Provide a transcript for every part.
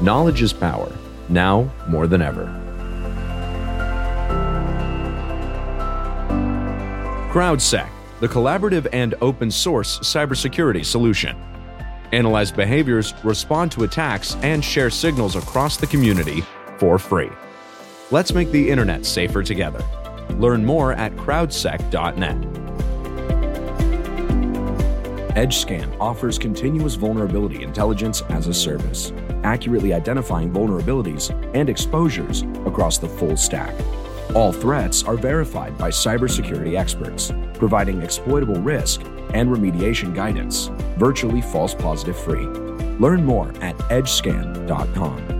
Knowledge is power, now more than ever. CrowdSec, the collaborative and open source cybersecurity solution. Analyze behaviors, respond to attacks, and share signals across the community for free. Let's make the internet safer together. Learn more at crowdsec.net. EdgeScan offers continuous vulnerability intelligence as a service, accurately identifying vulnerabilities and exposures across the full stack. All threats are verified by cybersecurity experts, providing exploitable risk and remediation guidance, virtually false positive free. Learn more at edgescan.com.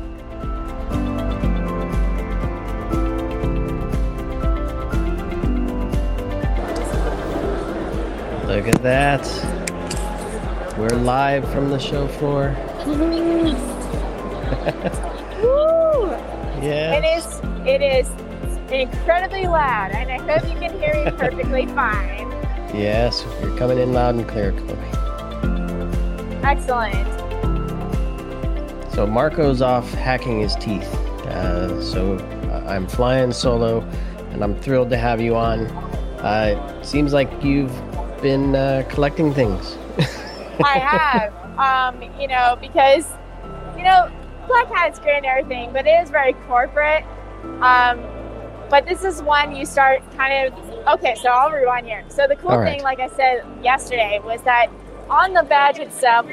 Look at that. We're live from the show floor. Woo! Yeah. It is it is incredibly loud, and I hope you can hear me perfectly fine. Yes, you're coming in loud and clear, Chloe. Excellent. So Marco's off hacking his teeth. Uh, so I'm flying solo, and I'm thrilled to have you on. Uh, seems like you've been uh, collecting things. I have, um, you know, because you know, Black Hat's great and everything, but it is very corporate. Um, but this is one you start kind of okay. So I'll rewind here. So the cool right. thing, like I said yesterday, was that on the badge itself,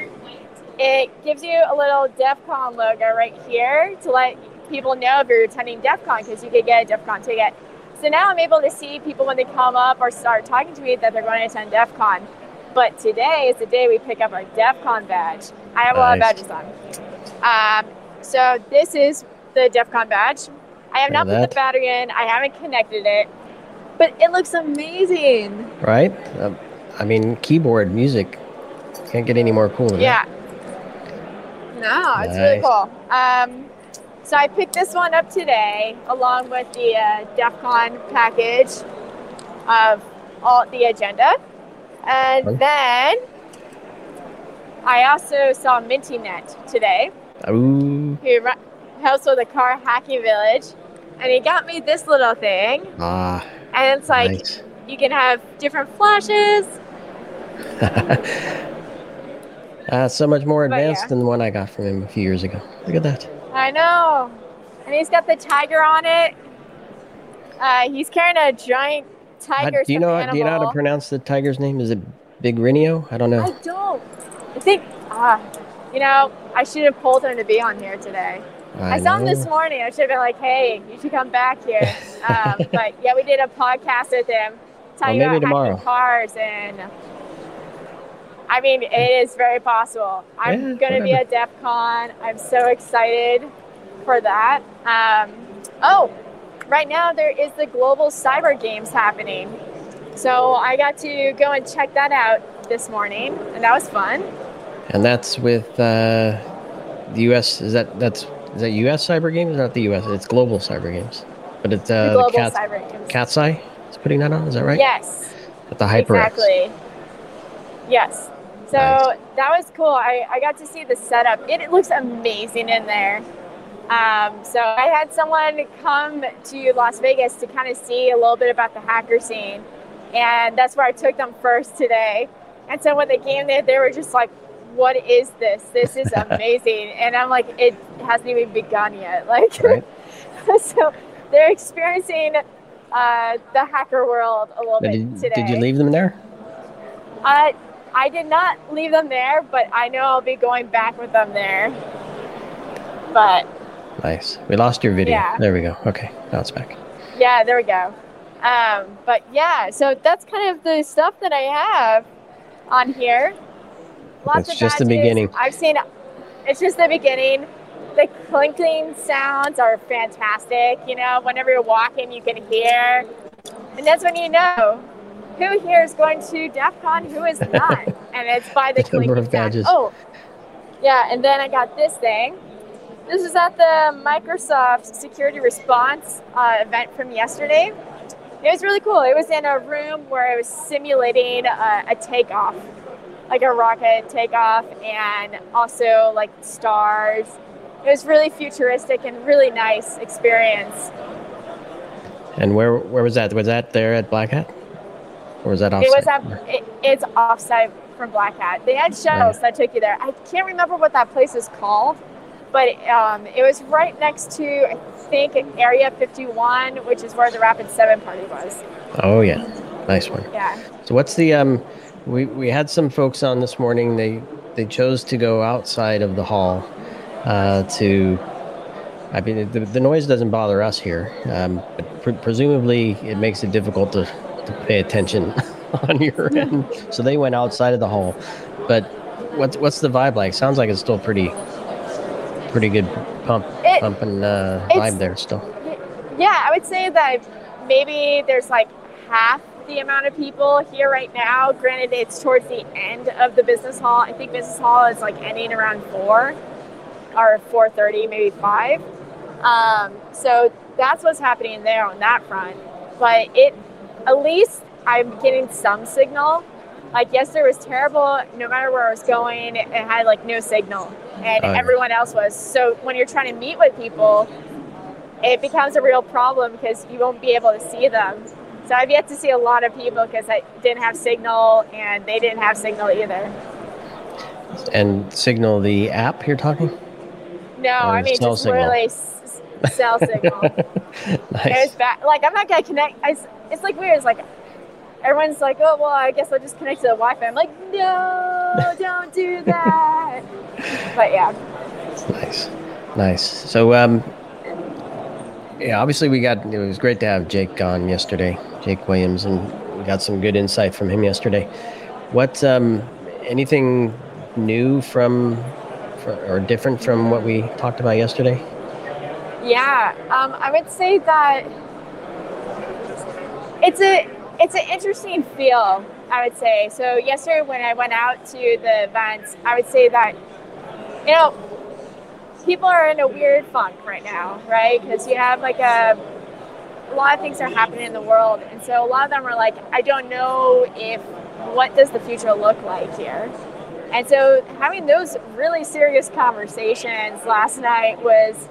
it gives you a little DEF CON logo right here to let people know if you're attending DEF CON because you could get a DEF CON ticket. So now I'm able to see people when they come up or start talking to me that they're going to attend DEF CON. But today is the day we pick up our DEF CON badge. I have a lot of badges on. Um, so this is the DEF CON badge. I have not put the battery in. I haven't connected it, but it looks amazing. right? Um, I mean, keyboard music can't get any more cool than Yeah. No, it's really cool. Um, so I picked this one up today, along with the uh, DEF CON package of all the agenda, and Fun. then I also saw MintyNet today. Ooh, who ru- helps with the car hacking village, and he got me this little thing, ah, and it's like nice. you can have different flashes. uh, so much more But advanced yeah. than the one I got from him a few years ago. Look at that. I know. And he's got the tiger on it. Uh, he's carrying a giant tiger. do you know? stuffed Do you know how to pronounce the tiger's name? Is it Big Rinio? I don't know. I don't. I think, ah, you know, I should have pulled him to be on here today. I, saw him this morning. I should have been like, hey, you should come back here. um, but yeah, we did a podcast with him talking maybe about tomorrow. cars. And I mean, it is very possible. I'm Yeah, going to be at DEF CON. I'm so excited for that. Um, oh, right now there is the Global Cyber Games happening. So I got to go and check that out this morning, and that was fun. And that's with uh, the U.S. Is that that's is that U.S. Cyber Games? Not the U.S. It's Global Cyber Games, but it's uh, the Global Cat, Cyber Games. Katzcy is putting that on. Is that right? Yes. At the HyperX. Exactly. Yes. So Nice. that was cool. I, I got to see the setup. It, it looks amazing in there. Um, so I had someone come to Las Vegas to kind of see a little bit about the hacker scene. And that's where I took them first today. And so when they came there, they were just like, what is this? This is amazing. and I'm like, it hasn't even begun yet. Like, Right. so they're experiencing uh, the hacker world a little Did bit you, today. did you leave them there? Uh, I did not leave them there, but I know I'll be going back with them there. But Nice. We lost your video. Yeah. There we go. Okay, now it's back. yeah, there we go. Um, but yeah, so that's kind of the stuff that I have on here. Lots It's of just the beginning. I've seen. It's just the beginning. The clinking sounds are fantastic. You know, whenever you're walking, you can hear, and that's when you know who here is going to DEF CON, who is not, and it's by the The number of badges. Oh, yeah, and then I got this thing. This is at the Microsoft Security Response uh, event from yesterday. It was really cool. It was in a room where it was simulating a, a takeoff, like a rocket takeoff, and also like stars. It was really futuristic and really nice experience. And where where was that? Was that there at Black Hat? Or is that off? It was at, it, it's offsite from Black Hat. They had shuttles Right. that took you there. I can't remember what that place is called, but um, it was right next to I think Area 51, which is where the Rapid Seven party was. Oh yeah, nice one. Yeah. So what's the um? We we had some folks on this morning. They they chose to go outside of the hall, uh, to. I mean, the, the noise doesn't bother us here, um, but pre- presumably it makes it difficult to, to pay attention on your end. So they went outside of the hall, but what's what's the vibe like? Sounds like it's still pretty, pretty good pump It- pumping uh, vibe there still. Yeah, I would say that maybe there's like half the amount of people here right now. Granted, it's towards the end of the business hall. I think business hall is like ending around four or four thirty, maybe five. Um, so that's what's happening there on that front. But it, at least I'm getting some signal. Like yesterday was terrible. No matter where I was going, it had like no signal, and oh, yeah. everyone else was. So when you're trying to meet with people, it becomes a real problem because you won't be able to see them. So I've yet to see a lot of people because I didn't have signal and they didn't have signal either. And Signal, the app you're talking. No, Or I mean just signal. really cell signal. It was nice. bad. Like I'm not gonna connect. I it's like weird. It's like everyone's like, oh well, I guess I'll just connect to the Wi-Fi. I'm like, no, don't do that. but yeah, Nice, nice. So, um, yeah, obviously we got. It was great to have Jake on yesterday, Jake Williams, and we got some good insight from him yesterday. What, um, anything new from, fr or different from what we talked about yesterday? yeah. Um, I would say that it's a it's an interesting feel. I would say so. Yesterday, when I went out to the events, I would say that you know people are in a weird funk right now, right? Because you have like a a lot of things are happening in the world, and so a lot of them are like, I don't know if what does the future look like here. And so having those really serious conversations last night was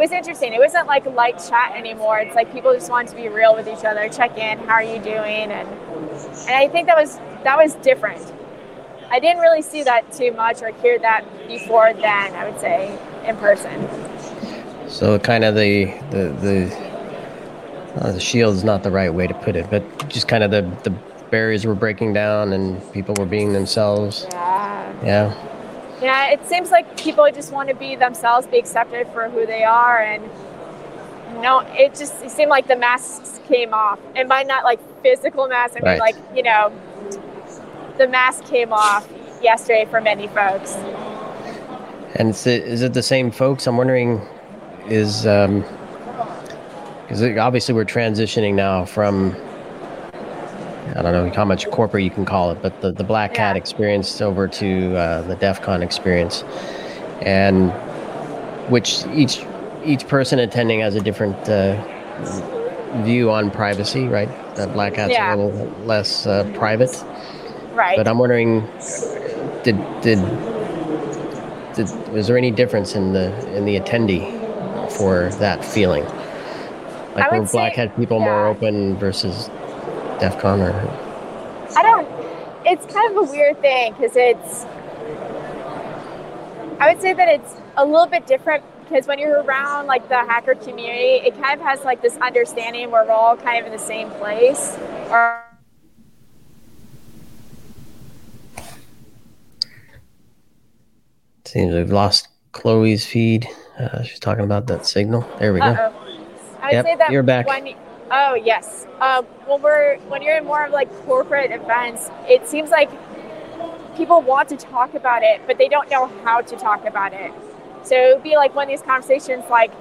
was interesting. It wasn't like light chat anymore. It's like people just wanted to be real with each other, check in, how are you doing, and and I think that was that was different. I didn't really see that too much or hear that before then. I would say in person. So, kind of the the the. Uh, the shield is not the right way to put it, but just kind of the the barriers were breaking down and people were being themselves. Yeah. Yeah. Yeah, it seems like people just want to be themselves, be accepted for who they are, and you know, it just it seemed like the masks came off, and by not like physical masks, I mean Right. like you know, the mask came off yesterday for many folks. And is it, is it the same folks? I'm wondering, is um, because obviously we're transitioning now from I don't know how much corporate you can call it, but the, the Black Hat Yeah. experience over to uh, the DEF CON experience, and which each each person attending has a different uh, view on privacy, right? The Black Hat's Yeah. a little less uh, private. Right. But I'm wondering, did did did was there any difference in the in the attendee for that feeling? Like were Black Hat people more open versus DEF CON or I don't. It's kind of a weird thing because it's. I would say that it's a little bit different because when you're around like the hacker community, it kind of has like this understanding where we're all kind of in the same place. Or Seems we've lost Chloe's feed. Uh, she's talking about that signal. There we go. Uh-oh. I'd Yep, say that you're back. When, oh yes. Um, when we're when you're in more of like corporate events, it seems like people want to talk about it, but they don't know how to talk about it. So it would be like one of these conversations like,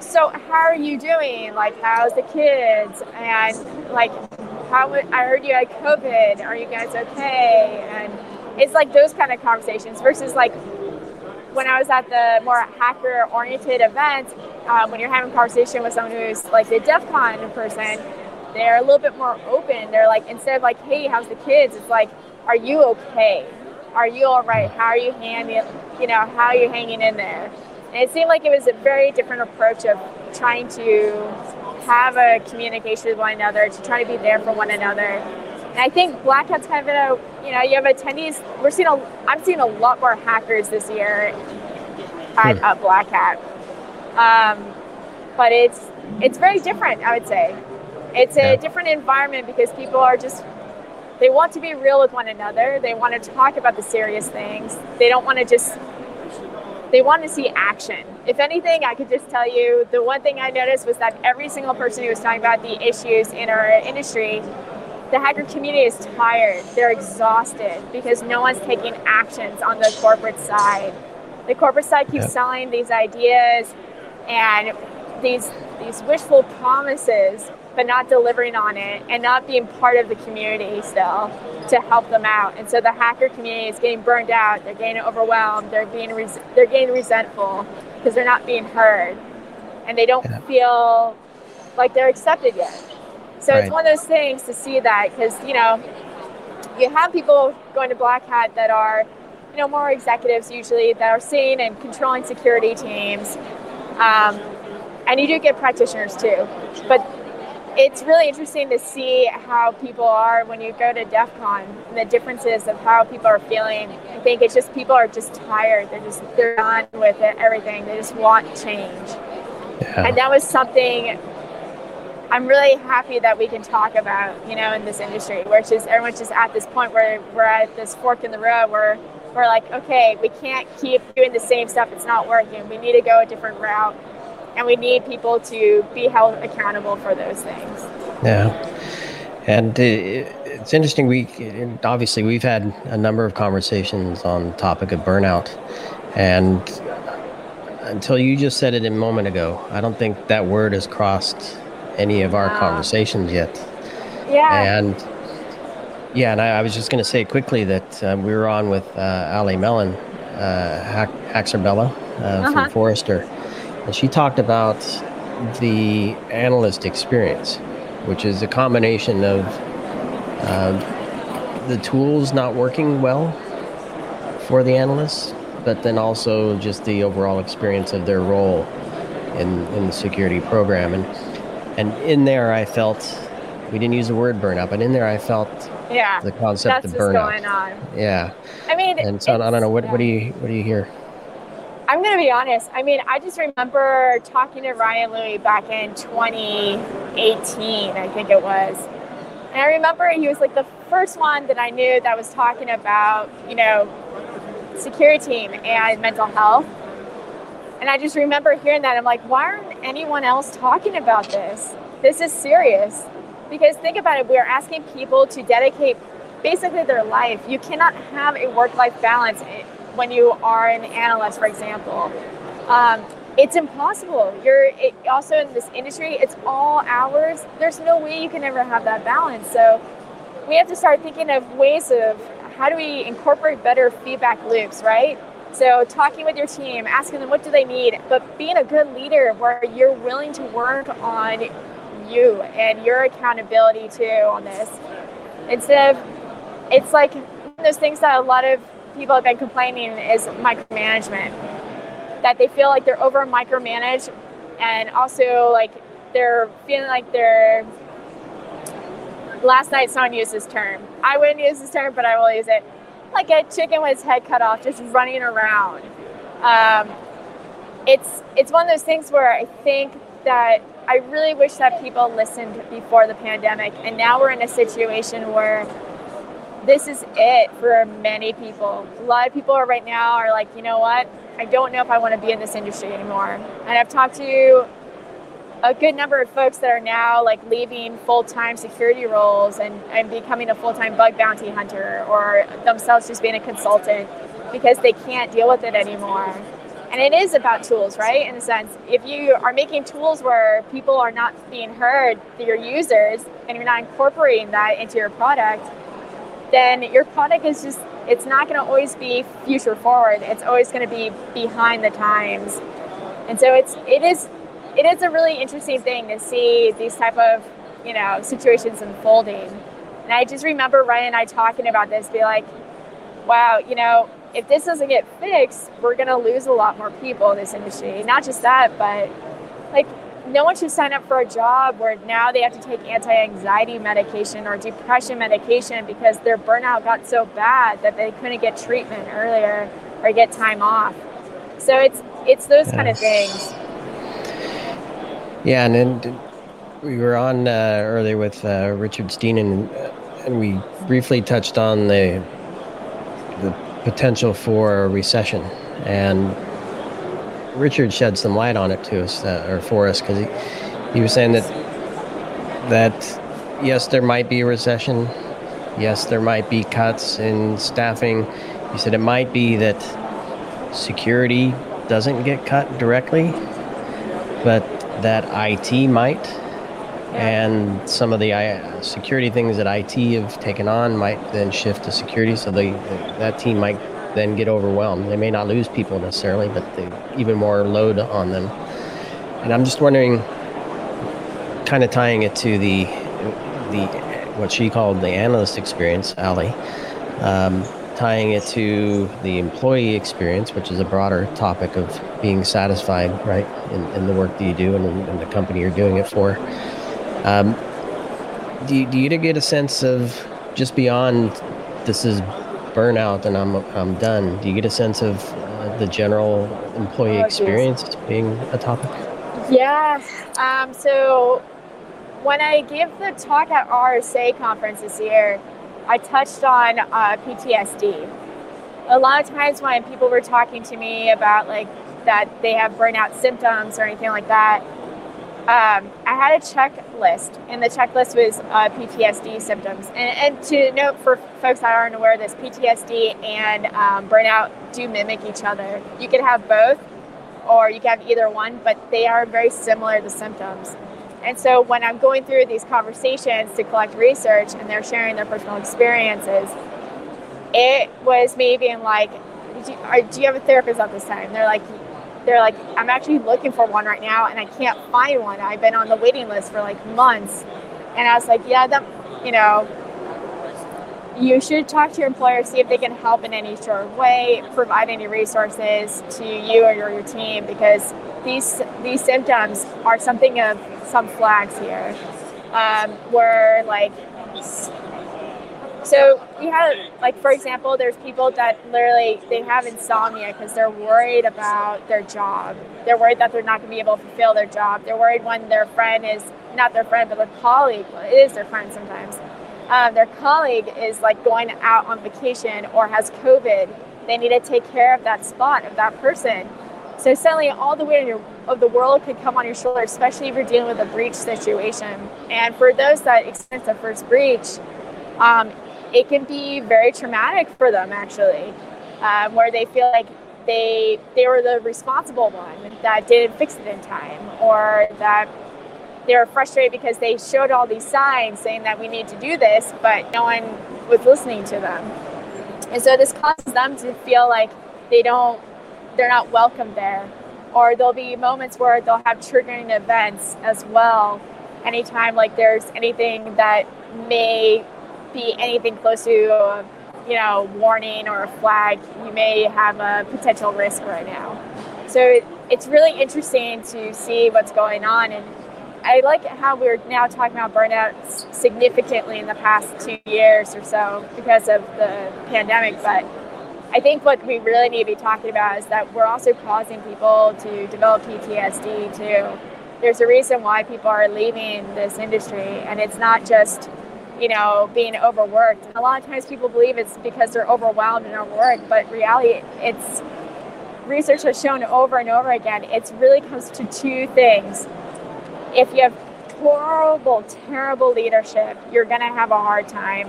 so how are you doing? Like, how's the kids? And like, how would- I heard you had COVID. Are you guys okay? And it's like those kind of conversations versus like when I was at the more hacker oriented events, um, when you're having a conversation with someone who's like the DEF CON person, they're a little bit more open. They're like, instead of like, hey, how's the kids? It's like, are you okay? Are you all right? How are you hanging, you know, how are you hanging in there? And it seemed like it was a very different approach of trying to have a communication with one another, to try to be there for one another. And I think Black Hat's kind of a, you know, you have attendees. We're seeing a, I'm seeing a lot more hackers this year at, Hmm. at Black Hat. Um, but it's it's very different, I would say. It's a Yeah. different environment because people are just they want to be real with one another. They want to talk about the serious things. They don't want to just they want to see action. If anything, I could just tell you the one thing I noticed was that every single person who was talking about the issues in our industry, the hacker community is tired. They're exhausted because no one's taking actions on the corporate side. The corporate side keeps Yep. selling these ideas and these these wishful promises, but not delivering on it and not being part of the community still to help them out. And so the hacker community is getting burned out. They're getting overwhelmed. They're being res- they're getting resentful because they're not being heard, and they don't Yeah. feel like they're accepted yet. So it's one of those things to see that because you know you have people going to Black Hat that are you know more executives usually that are seeing and controlling security teams. Um, and you do get practitioners too. But it's really interesting to see how people are when you go to DEF CON and the differences of how people are feeling. I think it's just people are just tired. They're just they're done with it, everything. They just want change. Yeah. And that was something I'm really happy that we can talk about, you know, in this industry, where it's just everyone's just at this point where we're at this fork in the road where we're like, okay, we can't keep doing the same stuff. It's not working. We need to go a different route. And we need people to be held accountable for those things. Yeah, and uh, it's interesting. We obviously we've had a number of conversations on the topic of burnout, and until you just said it a moment ago, I don't think that word has crossed any of our Wow. conversations yet. Yeah. And yeah, and I, I was just going to say quickly that uh, we were on with uh, Allie Mellen, uh, Haxerbella uh, Uh-huh. from Forrester, and she talked about the analyst experience, which is a combination of uh, the tools not working well for the analysts, but then also just the overall experience of their role in, in the security program. And and in there, I felt we didn't use the word burnout, but in there, I felt yeah. the concept of burnout. going on. Yeah, I mean, and so I don't know what what do you what do you hear? I'm going to be honest. I mean, I just remember talking to Ryan Louie back in 2018, I think it was. And I remember he was like the first one that I knew that was talking about, you know, security team and mental health. And I just remember hearing that. I'm like, why aren't anyone else talking about this? This is serious. Because think about it, we're asking people to dedicate basically their life. You cannot have a work life balance when you are an analyst, for example. Um, it's impossible. You're it, also in this industry, it's all hours. There's no way you can ever have that balance. So we have to start thinking of ways of how do we incorporate better feedback loops, right? So talking with your team, asking them what do they need, but being a good leader where you're willing to work on you and your accountability too on this. Instead of it's like those things that a lot of people have been complaining is micromanagement. That they feel like they're over micromanaged and also like they're feeling like they're last night someone used this term. I wouldn't use this term, but I will use it. Like a chicken with its head cut off, just running around. Um, it's it's one of those things where I think that I really wish that people listened before the pandemic, and now we're in a situation where this is it for many people. A lot of people are right now are like, you know what? I don't know if I want to be in this industry anymore. And I've talked to a good number of folks that are now like leaving full-time security roles and, and becoming a full-time bug bounty hunter or themselves just being a consultant because they can't deal with it anymore. And it is about tools, right? In a sense, if you are making tools where people are not being heard, your users, and you're not incorporating that into your product, then your product is just it's not going to always be future forward. It's always going to be behind the times. And so it's it is it is a really interesting thing to see these type of you know situations unfolding. And I just remember Ryan and I talking about this, be like, wow, you know, if this doesn't get fixed, we're going to lose a lot more people in this industry. Not just that, but like no one should sign up for a job where now they have to take anti-anxiety medication or depression medication because their burnout got so bad that they couldn't get treatment earlier or get time off. So it's it's those yes. kind of things. Yeah, and then we were on uh, earlier with uh, Richard Steen, and, and we briefly touched on the potential for a recession and Richard shed some light on it to us, uh, or for us, because he, he was saying that that yes, there might be a recession. Yes, there might be cuts in staffing. He said it might be that security doesn't get cut directly, but that IT might, and some of the uh, security things that IT have taken on might then shift to security. So they, that team might then get overwhelmed. They may not lose people necessarily, but they even more load on them. And I'm just wondering, kind of tying it to the the what she called the analyst experience, Allie, um, tying it to the employee experience, which is a broader topic of being satisfied, right, in, in the work that you do and in, the company you're doing it for. Um, do you, do you get a sense of just beyond this is burnout and I'm I'm done. Do you get a sense of uh, the general employee oh, experience yes. being a topic? Yeah. Um, so when I gave the talk at RSA conference this year, I touched on uh, PTSD. A lot of times when people were talking to me about like that they have burnout symptoms or anything like that, um, I had a checklist, and the checklist was uh, PTSD symptoms. And, and, to note for folks that aren't aware of this, PTSD and um, burnout do mimic each other. You can have both, or you can have either one, but they are very similar, the symptoms. And so when I'm going through these conversations to collect research and they're sharing their personal experiences, it was me being like, do you, do you have a therapist at this time? They're like, they're like, I'm actually looking for one right now and I can't find one. I've been on the waiting list for like months. And I was like, yeah, that, you know, you should talk to your employer, see if they can help in any sort of way, provide any resources to you or your, your team because these these symptoms are something of some flags here. Um, where like so we have, like, for example, there's people that literally they have insomnia because they're worried about their job. They're worried that they're not going to be able to fulfill their job. They're worried when their friend is not their friend, but their colleague. Well, it is their friend sometimes. Um, their colleague is like going out on vacation or has COVID. They need to take care of that spot of that person. So suddenly, all the weight of, the world could come on your shoulders, especially if you're dealing with a breach situation. And for those that experience the first breach, um, it can be very traumatic for them actually, um, where they feel like they they were the responsible one that didn't fix it in time, or that they were frustrated because they showed all these signs saying that we need to do this, but no one was listening to them. And so this causes them to feel like they don't, they're not welcome there. Or there'll be moments where they'll have triggering events as well. Anytime like there's anything that may be anything close to, you know, warning or a flag, you may have a potential risk right now. So it's really interesting to see what's going on. And I like how we're now talking about burnout significantly in the past two years or so because of the pandemic. But I think what we really need to be talking about is that we're also causing people to develop PTSD too. There's a reason why people are leaving this industry, and it's not just you know being overworked. A lot of times people believe it's because they're overwhelmed and overworked, but reality, it's research has shown over and over again. It really comes to two things. If you have horrible, terrible leadership, you're going to have a hard time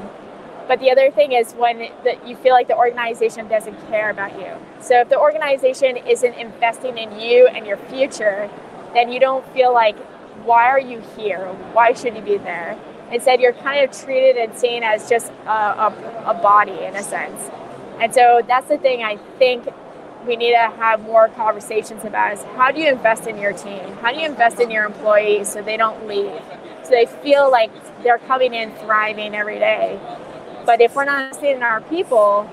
but the other thing is when the, you feel like the organization doesn't care about you. So if the organization isn't investing in you and your future, then you don't feel like, why are you here? Why should you be there? Instead, you're kind of treated and seen as just a, a, a body in a sense. And so that's the thing I think we need to have more conversations about is how do you invest in your team? How do you invest in your employees so they don't leave? So they feel like they're coming in thriving every day but if we're not seeing our people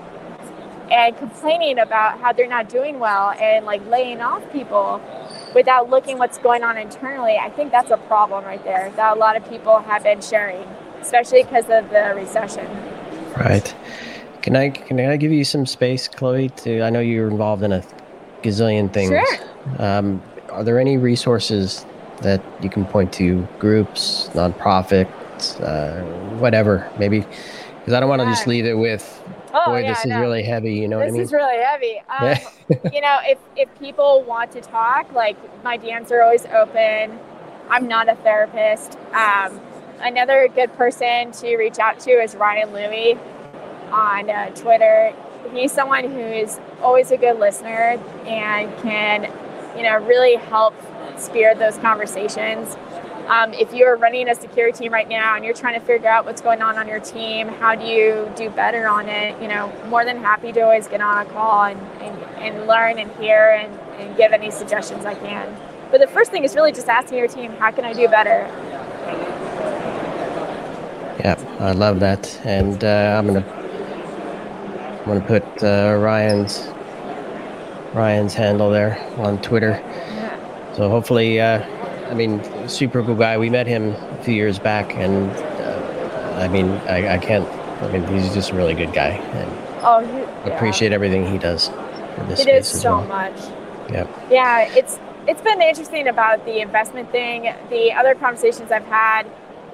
and complaining about how they're not doing well and like laying off people without looking what's going on internally, I think that's a problem right there that a lot of people have been sharing, especially because of the recession. Right. Can I can I give you some space, Chloe? To I know you're involved in a gazillion things. Sure. Um, are there any resources that you can point to? Groups, nonprofits, uh, whatever. Maybe because I don't want to yeah. just leave it with, oh, boy, yeah, this is no. really heavy. You know this what I mean? This is really heavy. Um, you know, if if people want to talk, like my DMs are always open. I'm not a therapist. Um, another good person to reach out to is Ryan Louie on uh, Twitter. He's someone who is always a good listener and can, you know, really help spear those conversations. Um, if you're running a security team right now and you're trying to figure out what's going on on your team, how do you do better on it? You know, more than happy to always get on a call and, and, and learn and hear and, and give any suggestions I can. But the first thing is really just asking your team, how can I do better? Yeah, I love that, and uh, I'm gonna I'm gonna put uh, Ryan's Ryan's handle there on Twitter. Yeah. So hopefully, uh, I mean, super cool guy. We met him a few years back, and uh, I mean, I, I, can't. I mean, he's just a really good guy, and oh, he, yeah. appreciate everything he does in this it space so well. much. Yeah. Yeah, it's it's been interesting about the investment thing. The other conversations I've had,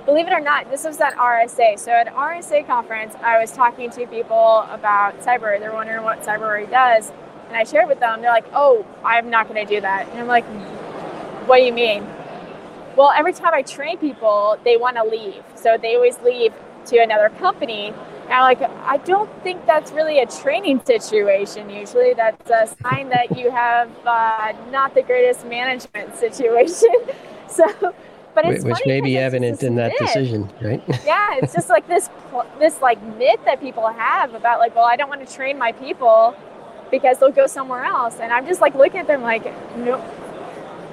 believe it or not, this was at RSA. So at RSA conference, I was talking to people about cyber. They're wondering what Cybrary does, and I shared with them. They're like, "Oh, I'm not going to do that," and I'm like, "What do you mean?" Well, every time I train people, they want to leave. So they always leave to another company. And I'm like, I don't think that's really a training situation. Usually, that's a sign that you have uh, not the greatest management situation. so, but it's which may be evident in that myth. decision, right? yeah, it's just like this this like myth that people have about like, well, I don't want to train my people because they'll go somewhere else. And I'm just like looking at them like, no,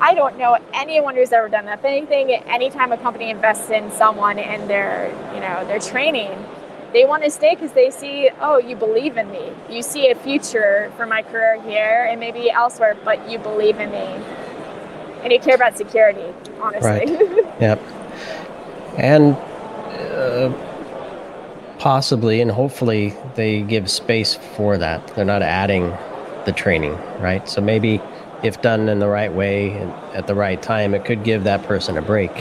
I don't know anyone who's ever done that. If anything, anytime a company invests in someone and their, you know, their training, they want to stay because they see, oh, you believe in me. You see a future for my career here and maybe elsewhere, but you believe in me. And you care about security, honestly. Right. yep. And uh, possibly and hopefully they give space for that. They're not adding the training, right? So maybe if done in the right way and at the right time, it could give that person a break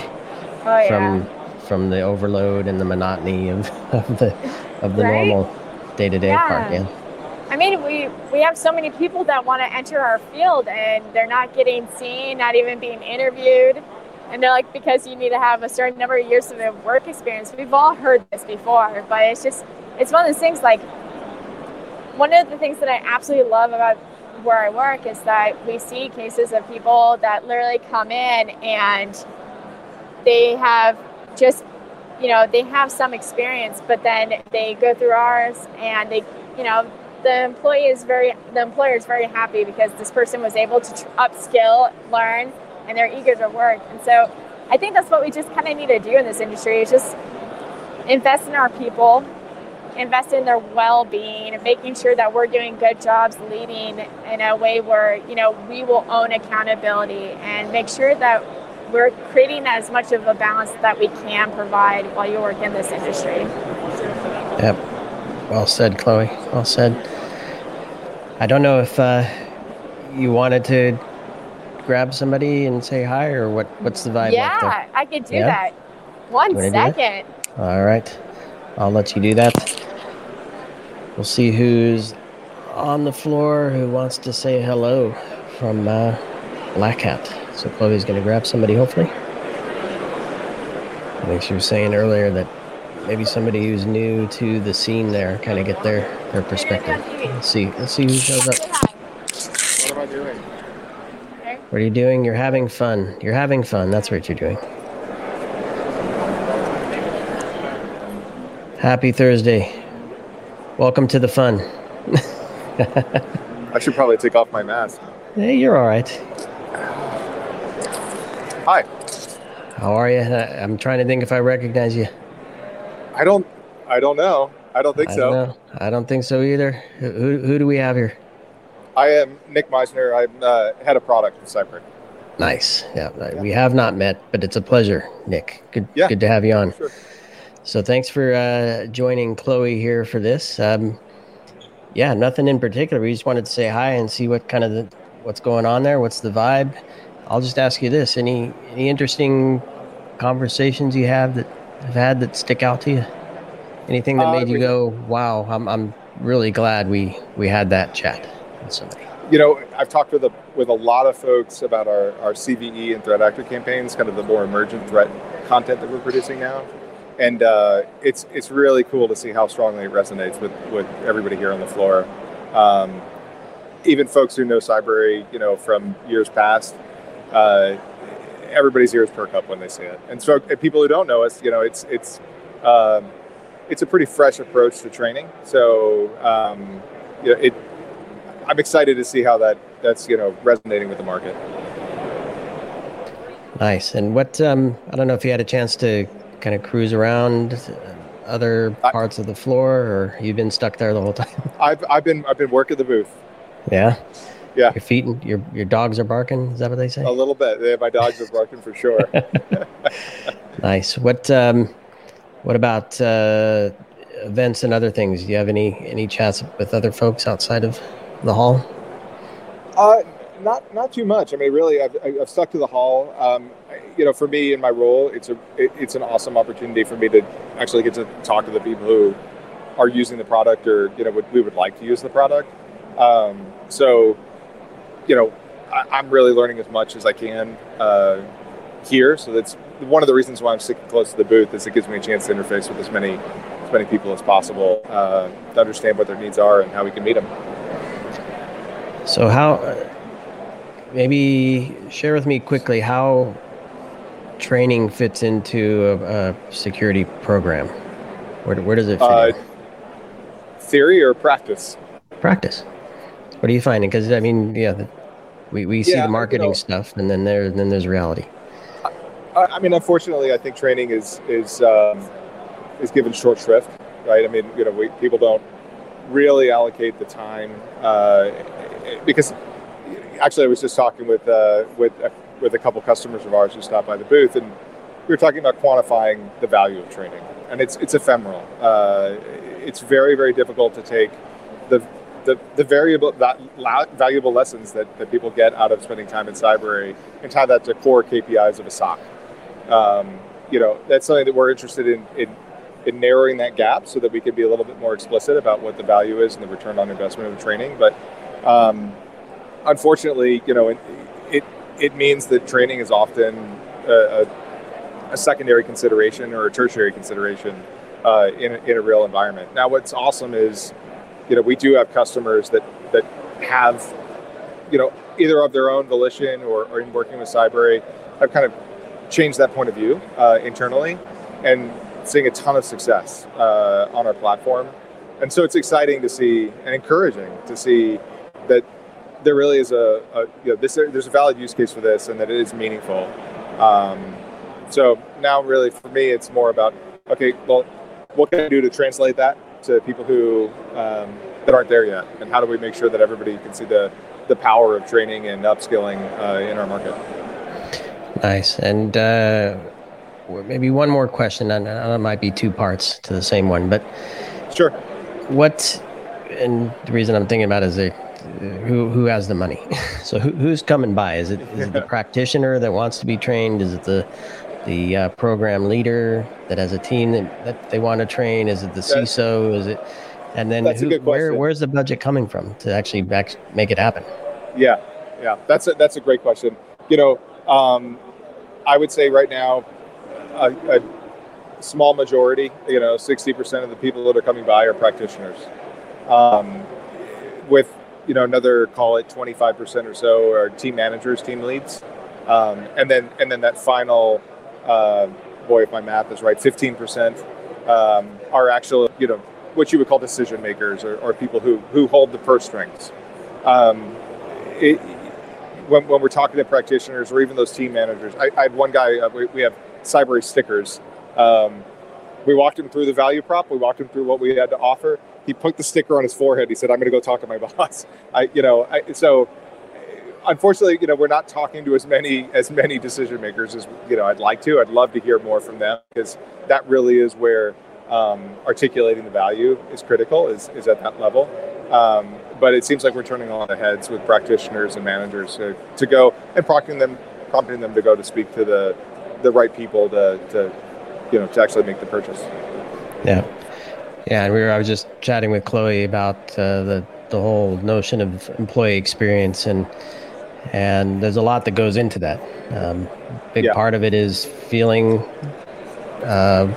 oh, from from the overload and the monotony of, of the of the right? normal day to day part. Yeah. I mean, we we have so many people that want to enter our field and they're not getting seen, not even being interviewed. And they're like, because you need to have a certain number of years of work experience. We've all heard this before, but it's just, it's one of those things like, one of the things that I absolutely love about where I work is that we see cases of people that literally come in and they have just, you know, they have some experience, but then they go through ours and they, you know, the employee is very, the employer is very happy because this person was able to upskill, learn, and they're eager to work. And so I think that's what we just kind of need to do in this industry is just invest in our people invest in their well-being and making sure that we're doing good jobs leading in a way where you know we will own accountability and make sure that we're creating as much of a balance that we can provide while you work in this industry. Yep. Well said, Chloe. Well said. I don't know if uh, you wanted to grab somebody and say hi, or what? What's the vibe? Yeah, like I could do Yeah? that. one second that? all right I'll let you do that. We'll see who's on the floor who wants to say hello from uh, Black Hat. So Chloe's going to grab somebody, hopefully. I think she was saying earlier that maybe somebody who's new to the scene there, kind of get their their perspective. Let's see. Let's see who shows up. What am I doing? What are you doing? You're having fun. You're having fun. That's what you're doing. Happy Thursday. Welcome to the fun. I should probably take off my mask. Hey, you're all right. Hi. How are you? I- I'm trying to think if I recognize you. I don't. I don't know. I don't think I so. don't. I don't think so either. Who, who, do we have here? I am Nick Meisner. I'm uh, head of product at Cybrary. Nice. Yeah, we have not met, but it's a pleasure, Nick. Good, Yeah. good to have you on. Sure. So thanks for uh, joining Chloe here for this. Um, yeah, nothing in particular. We just wanted to say hi and see what kind of the, what's going on there. What's the vibe? I'll just ask you this: any any interesting conversations you have that have had that stick out to you? Anything that Uh, made you go, "Wow, I'm I'm really glad we we had that chat with somebody." You know, I've talked with a with a lot of folks about our, our CVE and threat actor campaigns, kind of the more emergent threat content that we're producing now, and uh, it's it's really cool to see how strongly it resonates with with everybody here on the floor. Um, even folks who know Cybrary, you know, from years past, uh, everybody's ears perk up when they see it. And so, and people who don't know us, you know, it's it's um, it's a pretty fresh approach to training. So, um, you know, it. I'm excited to see how that that's you know resonating with the market. Nice. And what um, I don't know if you had a chance to kind of cruise around other I- parts of the floor, or you've been stuck there the whole time. I've I've been I've been working the booth yeah. Yeah. Your feet, and your your dogs are barking. Is that what they say? a little bit. Yeah, my dogs are barking for sure. Nice. What um, what about uh, events and other things? Do you have any any chats with other folks outside of the hall? Uh, not not too much. I mean, really, I've, I've stuck to the hall. Um, you know, for me in my role, it's a it, it's an awesome opportunity for me to actually get to talk to the people who are using the product or you know would, we would like to use the product. Um, so, you know, I, I'm really learning as much as I can uh, here. So that's one of the reasons why I'm sticking close to the booth is it gives me a chance to interface with as many as many people as possible uh, to understand what their needs are and how we can meet them. So how? Maybe share with me quickly how training fits into a, a security program. Where, where does it fit? Uh, theory or practice? Practice. What are you finding? Because I mean, yeah, the, we, we see Yeah, the you marketing know- stuff, and then there then there's reality. I I mean, unfortunately, I think training is is um, is given short shrift, right? I mean, you know, we, people don't really allocate the time uh, because actually, I was just talking with uh, with a, with a couple customers of ours who stopped by the booth, and we were talking about quantifying the value of training, and it's it's ephemeral. Uh, it's very very difficult to take the the, the variable that valuable lessons that, that people get out of spending time in Cybrary and tie that to core KPIs of a SOC. Um, you know, that's something that we're interested in, in in narrowing that gap so that we can be a little bit more explicit about what the value is and the return on investment of the training. But um, unfortunately, you know, it, it means that training is often a, a, a secondary consideration or a tertiary consideration uh, in, a, in a real environment. Now, what's awesome is, you know, we do have customers that that have, you know, either of their own volition or, or in working with Cybrary, have kind of changed that point of view uh, internally and seeing a ton of success uh, on our platform. And so it's exciting to see and encouraging to see that there really is a, a you know, this there's a valid use case for this and that it is meaningful. Um, so now, really, for me, it's more about okay, well, what can I do to translate that to people who um, that aren't there yet, and how do we make sure that everybody can see the the power of training and upskilling uh, in our market? Nice. And uh, maybe one more question, and it might be two parts to the same one. But Sure. what, and the reason I'm thinking about is a, who who has the money? so who, who's coming by? Is it is it the practitioner that wants to be trained? Is it the the uh, program leader that has a team that, that they want to train? Is it the CISO? Is it and then who, where where's the budget coming from to actually back, make it happen? Yeah, yeah, that's a, that's a great question. You know, um, I would say right now, a, a small majority, you know, 60% of the people that are coming by are practitioners. Um, with, you know, another call it 25% or so are team managers, team leads. Um, and then, and then that final, uh, boy, if my math is right, 15% um, are actual, you know, what you would call decision makers or, or people who, who hold the purse strings. Um, it, when, when, we're talking to practitioners or even those team managers, I, I had one guy, uh, we, we, have Cyber stickers um, we walked him through the value prop. We walked him through what we had to offer. He put the sticker on his forehead. He said, "I'm going to go talk to my boss." I, you know, I, so unfortunately, you know, we're not talking to as many as many decision makers as you know I'd like to. I'd love to hear more from them because that really is where um, articulating the value is critical. Is is at that level. Um, but it seems like we're turning a lot of heads with practitioners and managers to, to go and prompting them, prompting them to go to speak to the the right people to, to you know to actually make the purchase. Yeah, yeah, and we were. I was just chatting with Chloe about uh, the the whole notion of employee experience and and there's a lot that goes into that. Um, big yeah. part of it is feeling. Uh,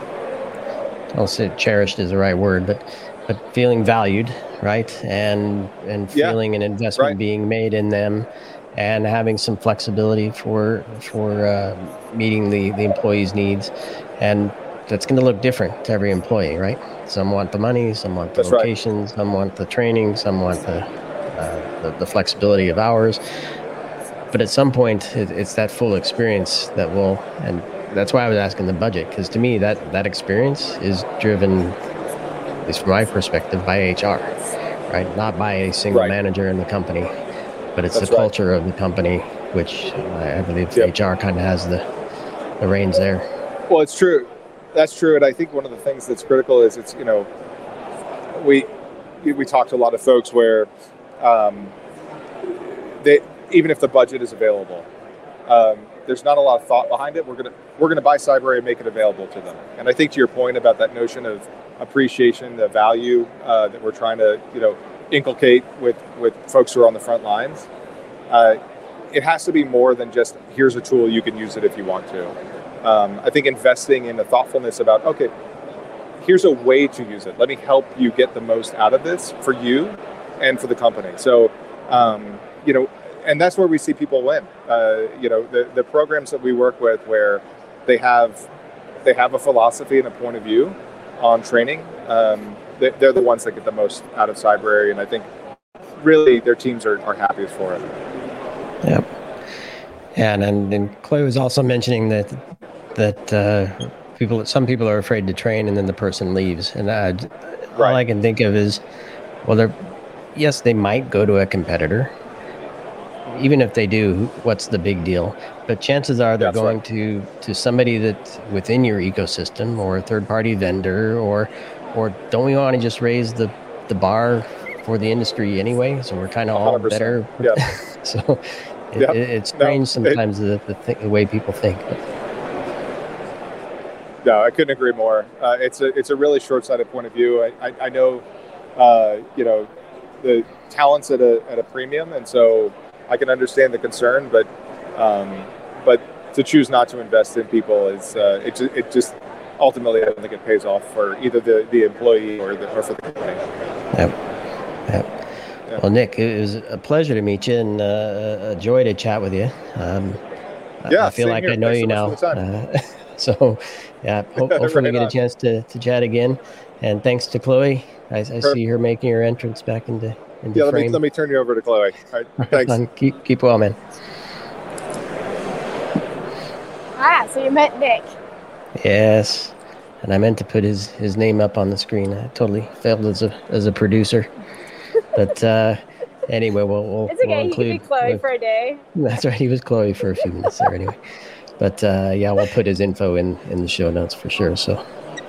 I'll say cherished is the right word, but but feeling valued, right, and and feeling yeah. an investment right. being made in them, and having some flexibility for for uh, meeting the the employee's needs, and that's going to look different to every employee, right? Some want the money, some want the that's location, right. some want the training, some want the, uh, the, the flexibility of hours. But at some point, it, it's that full experience that will, and that's why I was asking the budget because to me that that experience is driven, at least from my perspective, by HR, right? Not by a single right. manager in the company but it's That's the culture right. of the company, which I believe yep. HR kind of has the the reins there. Well, it's true. That's true, and I think one of the things that's critical is it's you know we we talk to a lot of folks where um, they even if the budget is available, um, there's not a lot of thought behind it. We're gonna we're gonna buy Cybrary and make it available to them. And I think to your point about that notion of appreciation, the value uh, that we're trying to you know inculcate with with folks who are on the front lines. Uh, it has to be more than just here's a tool you can use it if you want to. Um, I think investing in the thoughtfulness about okay, here's a way to use it. Let me help you get the most out of this for you and for the company. So, um, you know, and that's where we see people win. Uh, you know, the the programs that we work with where they have they have a philosophy and a point of view on training. Um, they're the ones that get the most out of Cybrary, and I think really their teams are, are happiest for it. Yep. And and, and Chloe was also mentioning that that uh, people some people are afraid to train, and then the person leaves. And I, right. all I can think of is, well, they're yes, they might go to a competitor. Even if they do, what's the big deal? But chances are they're That's going right. to to somebody that's within your ecosystem or a third party vendor or or don't we want to just raise the the bar for the industry anyway? So we're kind of all better. Yeah. so it, yeah. it's strange no, sometimes it, the, the, th- the, way people think. No, I couldn't agree more. Uh, it's a it's a really short sighted point of view. I I, I know, uh, you know, the talents at a at a premium, and so I can understand the concern, but um, but to choose not to invest in people is uh, it it just ultimately, I don't think it pays off for either the, the employee or, the, or for the company. Yep. Yep. Yeah. Well, Nick, it was a pleasure to meet you and uh, a joy to chat with you. Um, yeah, I feel like here. I know Thanks you so now. So, yeah, ho- hopefully we get a chance to, to chat again. And thanks to Chloe. I, I see her making her entrance back into, into yeah, let frame. Me, let me turn you over to Chloe. All right, thanks. keep, keep well, man. Ah, so you met Nick. Yes, and I meant to put his his name up on the screen. I totally failed as a as a producer, but uh, anyway, we'll we'll, it's okay. we'll include. He could be Chloe we'll, for a day. That's right. He was Chloe for a few minutes there anyway. But uh, yeah, we'll put his info in in the show notes for sure, so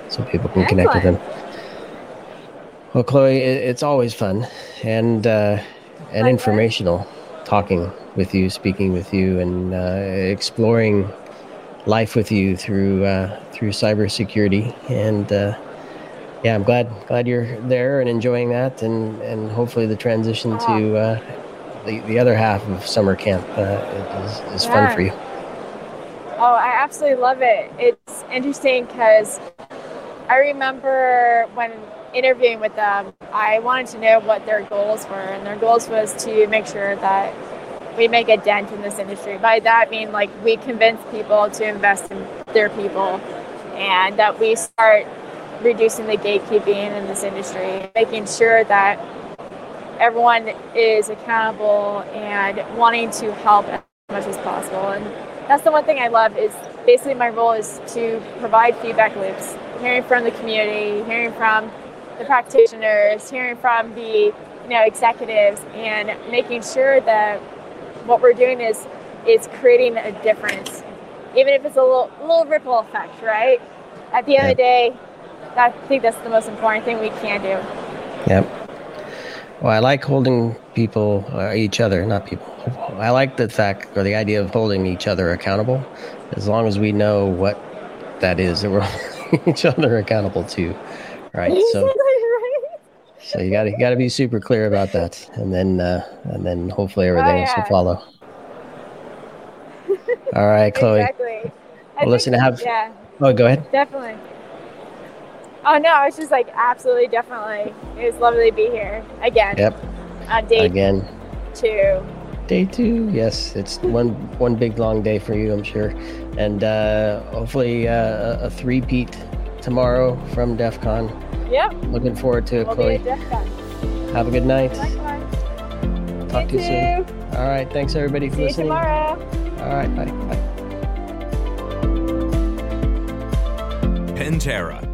so people can Excellent. connect with him. Well, Chloe, it, it's always fun, and uh, and informational talking with you, speaking with you, and uh, exploring life with you through uh, through cybersecurity. And uh, yeah, I'm glad glad you're there and enjoying that, and and hopefully the transition to uh, the the other half of summer camp uh, is, is yeah. fun for you. Oh, I absolutely love it. It's interesting because I remember when interviewing with them, I wanted to know what their goals were, and their goals was to make sure that we make a dent in this industry. By that I mean like we convince people to invest in their people, and that we start reducing the gatekeeping in this industry, making sure that everyone is accountable and wanting to help as much as possible. And that's the one thing I love is basically my role is to provide feedback loops, hearing from the community, hearing from the practitioners, hearing from the you know executives, and making sure that what we're doing is is creating a difference, even if it's a little little ripple effect, right? At the end of the day, I think that's the most important thing we can do. Yep. Well, I like holding people, uh, each other, not people. I like the fact or the idea of holding each other accountable, as long as we know what that is that we're holding each other accountable to, right? So, so you got to got to be super clear about that, and then uh, and then hopefully everything oh, yeah. else will follow. All right, Chloe. Exactly. Well, listen, to have. Yeah. Oh, go ahead. Definitely. Oh no, I was just like absolutely, definitely. It was lovely to be here again. Yep. On day again. Two. Day two, yes, it's one one big long day for you, I'm sure, and uh, hopefully uh, a three-peat tomorrow from DEF CON. Yep. Looking forward to it, we'll Chloe. Have a good night. Likewise. Talk you to you soon. All right, thanks everybody for See listening. You tomorrow. All right, bye. Bye. Pentera,